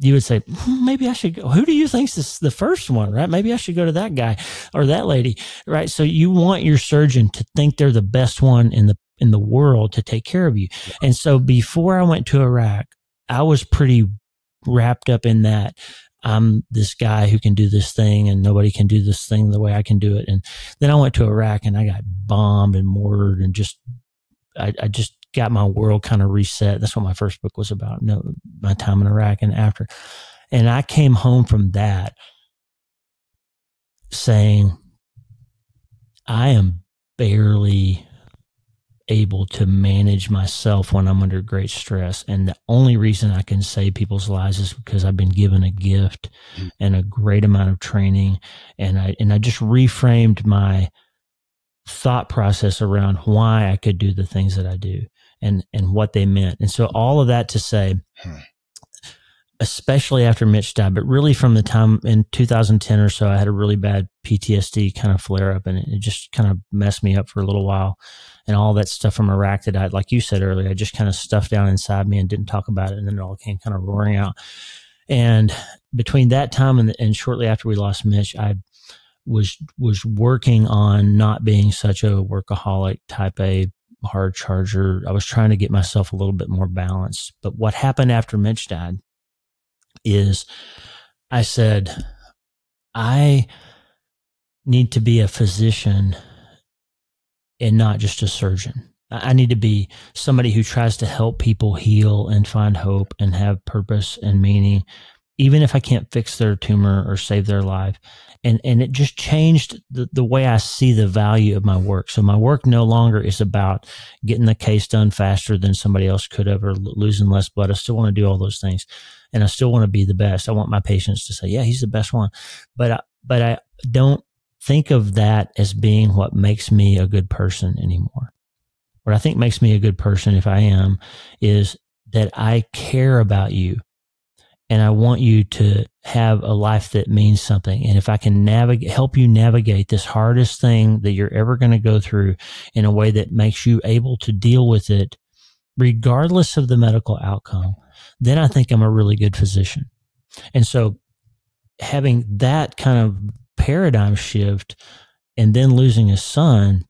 you would say, hmm, maybe I should go. Who do you think's this, the first one, right? Maybe I should go to that guy or that lady, right? So you want your surgeon to think they're the best one in the, in the world to take care of you. And so before I went to Iraq, I was pretty wrapped up in that. I'm this guy who can do this thing and nobody can do this thing the way I can do it. And then I went to Iraq and I got bombed and mortared and just, I, I just got my world kind of reset. That's what my first book was about. No, my time in Iraq and after. And I came home from that saying, I am barely able to manage myself when I'm under great stress. And the only reason I can save people's lives is because I've been given a gift mm-hmm. and a great amount of training. And I, and I just reframed my thought process around why I could do the things that I do and and what they meant. And so all of that to say, especially after Mitch died, but really from the time in 2010 or so, I had a really bad PTSD kind of flare up, and it just kind of messed me up for a little while. And all that stuff from Iraq that I, like you said earlier, I just kind of stuffed down inside me and didn't talk about it, and then it all came kind of roaring out. And between that time and, and shortly after we lost Mitch, I was was working on not being such a workaholic type A hard charger. I was trying to get myself a little bit more balanced. But what happened after Mitch died is I said, I need to be a physician and not just a surgeon. I need to be somebody who tries to help people heal and find hope and have purpose and meaning, even if I can't fix their tumor or save their life and and it just changed the, the way I see the value of my work. So my work no longer is about getting the case done faster than somebody else could have or losing less blood. I still want to do all those things, and I still want to be the best. I want my patients to say, "Yeah, he's the best one," but I, but I don't think of that as being what makes me a good person anymore. what I think makes me a good person, if I am, is that I care about you and I want you to have a life that means something. And if I can navigate, help you navigate this hardest thing that you're ever going to go through in a way that makes you able to deal with it, regardless of the medical outcome, then I think I'm a really good physician. And so having that kind of paradigm shift and then losing a son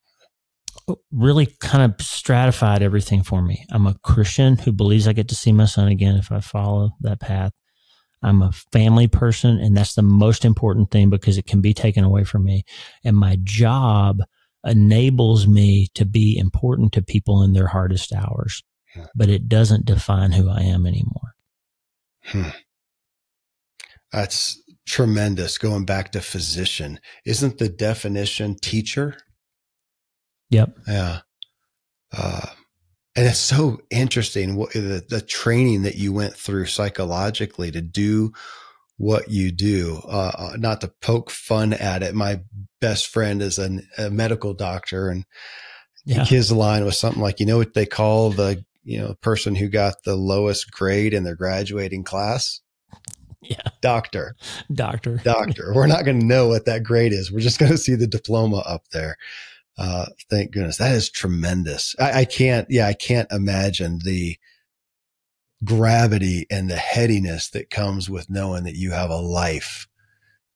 uh, really kind of stratified everything for me. I'm a Christian who believes I get to see my son again if I follow that path. I'm a family person, and that's the most important thing because it can be taken away from me. And my job enables me to be important to people in their hardest hours, hmm. but it doesn't define who I am anymore. Hmm. That's tremendous. Going back to physician, isn't the definition teacher? Yep. Yeah. Uh, and it's so interesting what the, the training that you went through psychologically to do what you do. Uh, uh, not to poke fun at it. My best friend is an, a medical doctor, and yeah. his line was something like, "You know what they call the you know person who got the lowest grade in their graduating class." Yeah. Doctor. Doctor. Doctor. We're not going to know what that grade is. We're just going to see the diploma up there. Uh, thank goodness. That is tremendous. I, I can't, yeah, I can't imagine the gravity and the headiness that comes with knowing that you have a life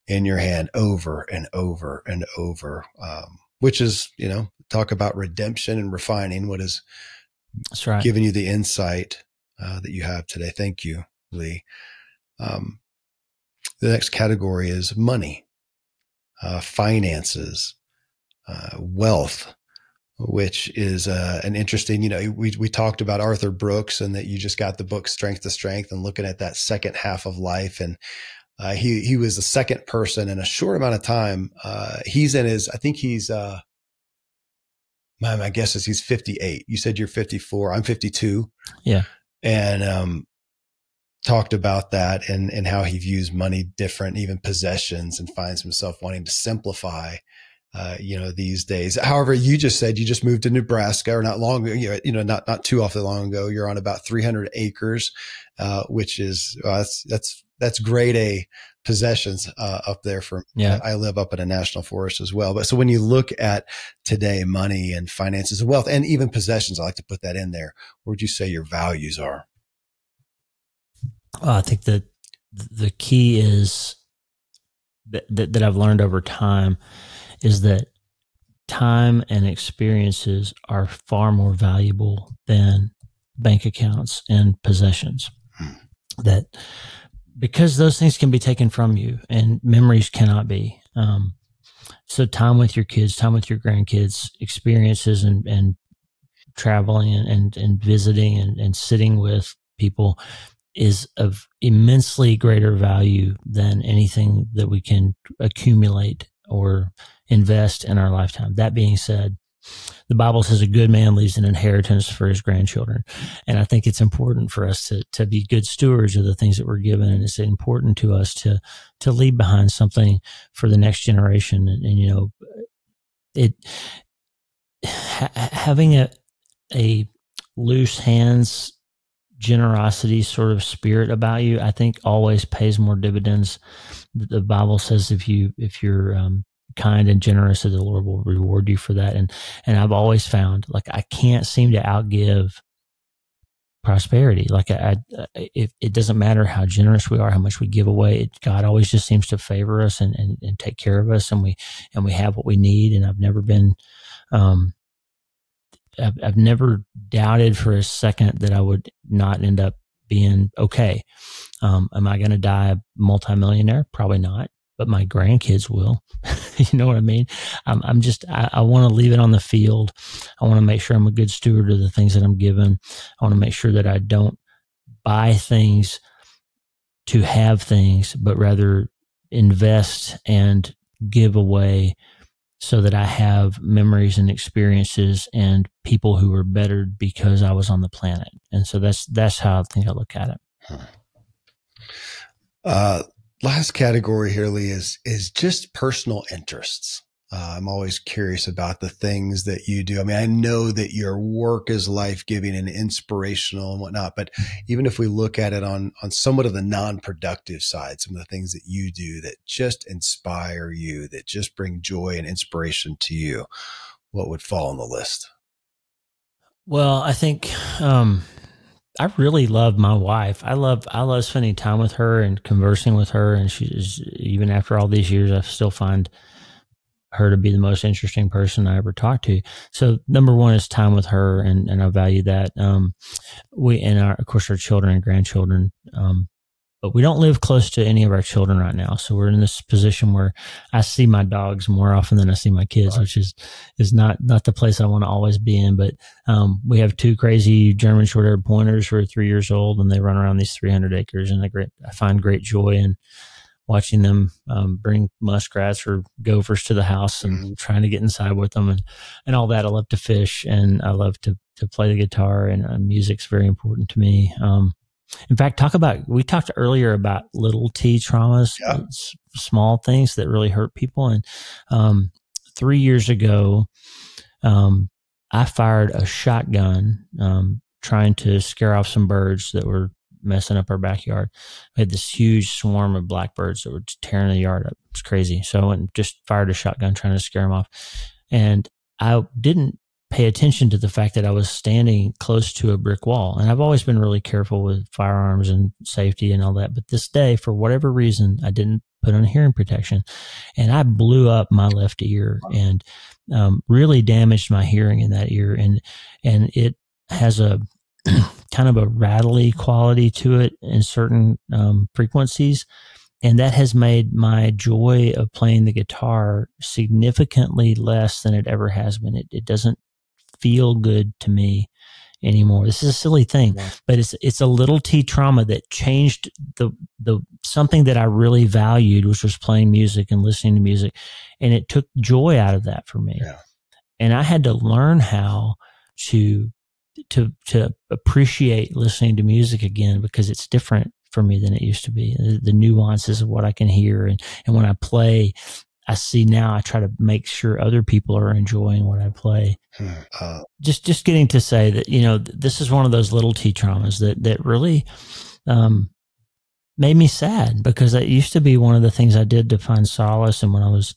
in your hand over and over and over. Um, which is, you know, talk about redemption and refining what is That's right. giving you the insight uh, that you have today. Thank you, Lee. Um, the next category is money, uh, finances, uh, wealth, which is uh, an interesting, you know, we, we talked about Arthur Brooks and that you just got the book Strength to Strength and looking at that second half of life. And uh, he, he was the second person in a short amount of time. Uh, he's in his, I think he's, uh, my, my guess is he's 58. You said you're 54. I'm 52. Yeah. And, um, talked about that and, and how he views money different, even possessions and finds himself wanting to simplify uh, you know, these days. However, you just said you just moved to Nebraska or not long, you know, not, not too awfully long ago. You're on about 300 acres, uh, which is, uh, that's, that's, that's grade A possessions, uh, up there for, yeah. I live up in a national forest as well. But so when you look at today, money and finances and wealth and even possessions, I like to put that in there. Where would you say your values are? I think that the key is that, that, that I've learned over time is that time and experiences are far more valuable than bank accounts and possessions. Hmm. That because those things can be taken from you and memories cannot be. Um, so time with your kids, time with your grandkids, experiences and, and traveling and, and, and visiting and, and sitting with people is of immensely greater value than anything that we can accumulate or invest in our lifetime. That being said, the Bible says a good man leaves an inheritance for his grandchildren. And I think it's important for us to, to be good stewards of the things that we're given. And it's important to us to, to leave behind something for the next generation. And, and you know, it, ha- having a, a loose hands generosity sort of spirit about you, I think always pays more dividends. The Bible says if you if you're um, kind and generous, that the Lord will reward you for that. And and I've always found like I can't seem to outgive prosperity. Like I, I if it doesn't matter how generous we are, how much we give away, it, God always just seems to favor us and, and and take care of us, and we and we have what we need. And I've never been um, I've, I've never doubted for a second that I would not end up being okay. Um, am I going to die a multimillionaire? Probably not, but my grandkids will. you know what I mean? I'm, I'm just, I, I want to leave it on the field. I want to make sure I'm a good steward of the things that I'm given. I want to make sure that I don't buy things to have things, but rather invest and give away so that I have memories and experiences and people who are bettered because I was on the planet. And so that's that's how I think I look at it. Uh, last category here, Lee, is is just personal interests. Uh, I'm always curious about the things that you do. I mean, I know that your work is life giving and inspirational and whatnot, but even if we look at it on, on somewhat of the non productive side, some of the things that you do that just inspire you, that just bring joy and inspiration to you, what would fall on the list? Well, I think, um, I really love my wife. I love I love spending time with her and conversing with her. And she's even after all these years, I still find her to be the most interesting person I ever talked to. So number one is time with her, and, and I value that. Um, we and our of course our children and grandchildren. Um, but we don't live close to any of our children right now. So we're in this position where I see my dogs more often than I see my kids, right. which is is not not the place I want to always be in. But um, we have two crazy German short haired pointers who are three years old, and they run around these 300 acres, and I great I find great joy in watching them um, bring muskrats or gophers to the house and mm-hmm. trying to get inside with them and, and all that. I love to fish and I love to, to play the guitar and uh, music's very important to me. Um, in fact, talk about, we talked earlier about little T traumas, yeah. small things that really hurt people. And, um, three years ago, um, I fired a shotgun, um, trying to scare off some birds that were messing up our backyard. We had this huge swarm of blackbirds that were tearing the yard up. It's crazy. So I went and just fired a shotgun trying to scare them off. And I didn't pay attention to the fact that I was standing close to a brick wall. And I've always been really careful with firearms and safety and all that. But this day, for whatever reason, I didn't put on hearing protection and I blew up my left ear and um, really damaged my hearing in that ear. And, and it has a, kind of a rattly quality to it in certain um, frequencies. And that has made my joy of playing the guitar significantly less than it ever has been. It, it doesn't feel good to me anymore. This is a silly thing, yeah. but it's it's a little T trauma that changed the the something that I really valued, which was playing music and listening to music, and it took joy out of that for me. Yeah. And I had to learn how to to to appreciate listening to music again because it's different for me than it used to be. The, the, nuances of what I can hear and and when I play, I see now. I try to make sure other people are enjoying what I play. Hmm. Uh, just just getting to say that you know this is one of those little T traumas that that really. Um, made me sad because that used to be one of the things I did to find solace. And when I was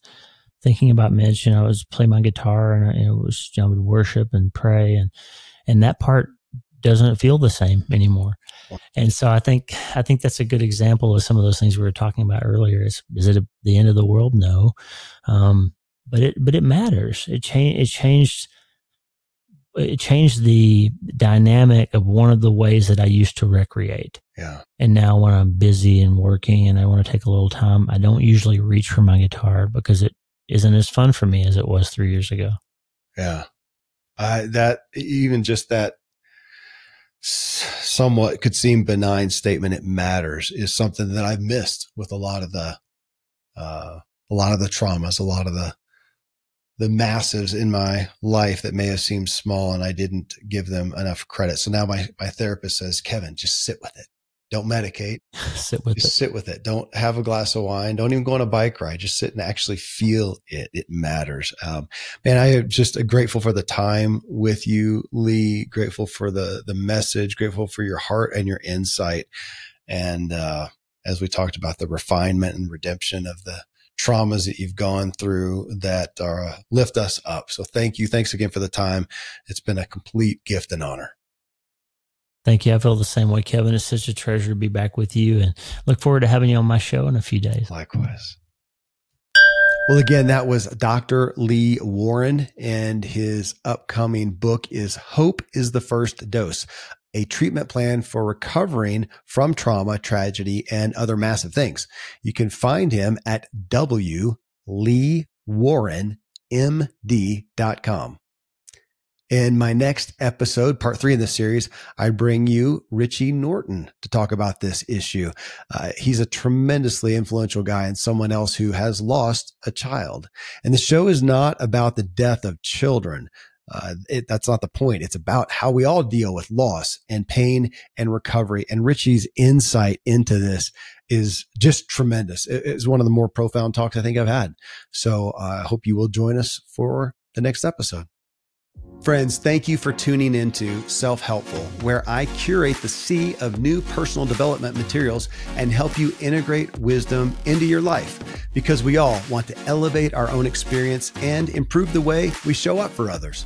thinking about Mitch, you know, I was play my guitar and it was, you know, I would worship and pray and, and that part doesn't feel the same anymore. And so I think I think that's a good example of some of those things we were talking about earlier. Is is it a, the end of the world? No, um, but it but it matters. It changed. It changed. It changed the dynamic of one of the ways that I used to recreate. Yeah. And now when I'm busy and working and I want to take a little time, I don't usually reach for my guitar because it isn't as fun for me as it was three years ago. Yeah. Uh, that even just that somewhat could seem benign statement, it matters is something that I've missed with a lot of the, uh, a lot of the traumas, a lot of the, the massives in my life that may have seemed small and I didn't give them enough credit. So now my, my therapist says, Kevin, just sit with it. Don't medicate. sit with just it. Sit with it. Don't have a glass of wine. Don't even go on a bike ride. Just sit and actually feel it. It matters. Um, man, I am just grateful for the time with you, Lee. Grateful for the the message. Grateful for your heart and your insight. And uh, as we talked about the refinement and redemption of the traumas that you've gone through that are uh, lift us up. So thank you. Thanks again for the time. It's been a complete gift and honor. Thank you. I feel the same way, Kevin. It's such a treasure to be back with you and look forward to having you on my show in a few days. Likewise. Well, again, that was Dr. Lee Warren, and his upcoming book is Hope is the First Dose, a treatment plan for recovering from trauma, tragedy, and other massive things. You can find him at wleewarrenmd.com. In my next episode, part three in the series, I bring you Richie Norton to talk about this issue. Uh, he's a tremendously influential guy and someone else who has lost a child. And the show is not about the death of children. Uh, it, that's not the point. It's about how we all deal with loss and pain and recovery. And Richie's insight into this is just tremendous. It is one of the more profound talks I think I've had. So uh, I hope you will join us for the next episode. Friends, thank you for tuning into Self Helpful, where I curate the sea of new personal development materials and help you integrate wisdom into your life because we all want to elevate our own experience and improve the way we show up for others.